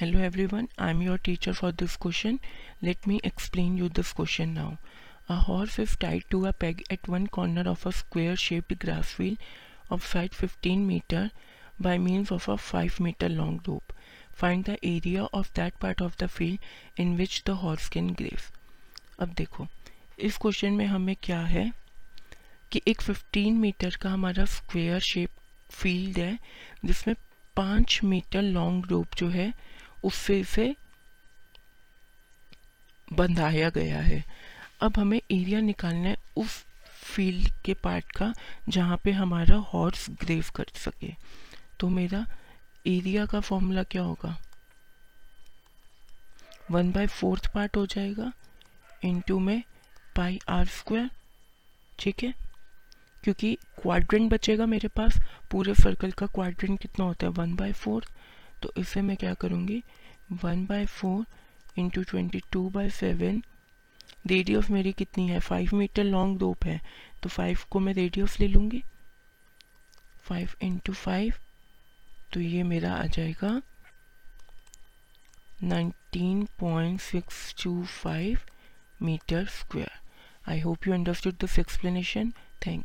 Hello everyone I am your teacher for this question let me explain you this question now a horse is tied to a peg at one corner of a square shaped grass wheel of side fifteen metre by means of a five metre long rope find the area of that part of the field in which the horse can graze अब देखो, इस question में हमें क्या है? कि एक fifteen metre का हमारा स्क्वेयर शेप फ़ील्ड है, जिसमें पाँच मीटर लॉन्ग रूप जो है उससे इसे बंधाया गया है। अब हमें एरिया निकालना है उस फ़ील्ड के पार्ट का, जहाँ पे हमारा हॉर्स ग्रेव कर सके। तो मेरा एरिया का फॉर्मूला क्या होगा? वन बाय फोर्थ पार्ट हो जाएगा। इनटू में पाई आर स्क्वायर ठीक है? क्योंकि क्वाड्रेंट बचेगा मेरे पास। पूरे सर्कल का क्वाड्रेंट कितना होता है? वन बाय फोर तो इसे मैं क्या करूँगी? One by four into twenty two by seven radius मेरी कितनी है? फाइव मीटर लॉन्ग रोप है। तो फाइव को मैं रेडियस ले लूँगी। फाइव इंटू फाइव तो ये मेरा आ जाएगा nineteen point six two five metre square I hope you understood this explanation thank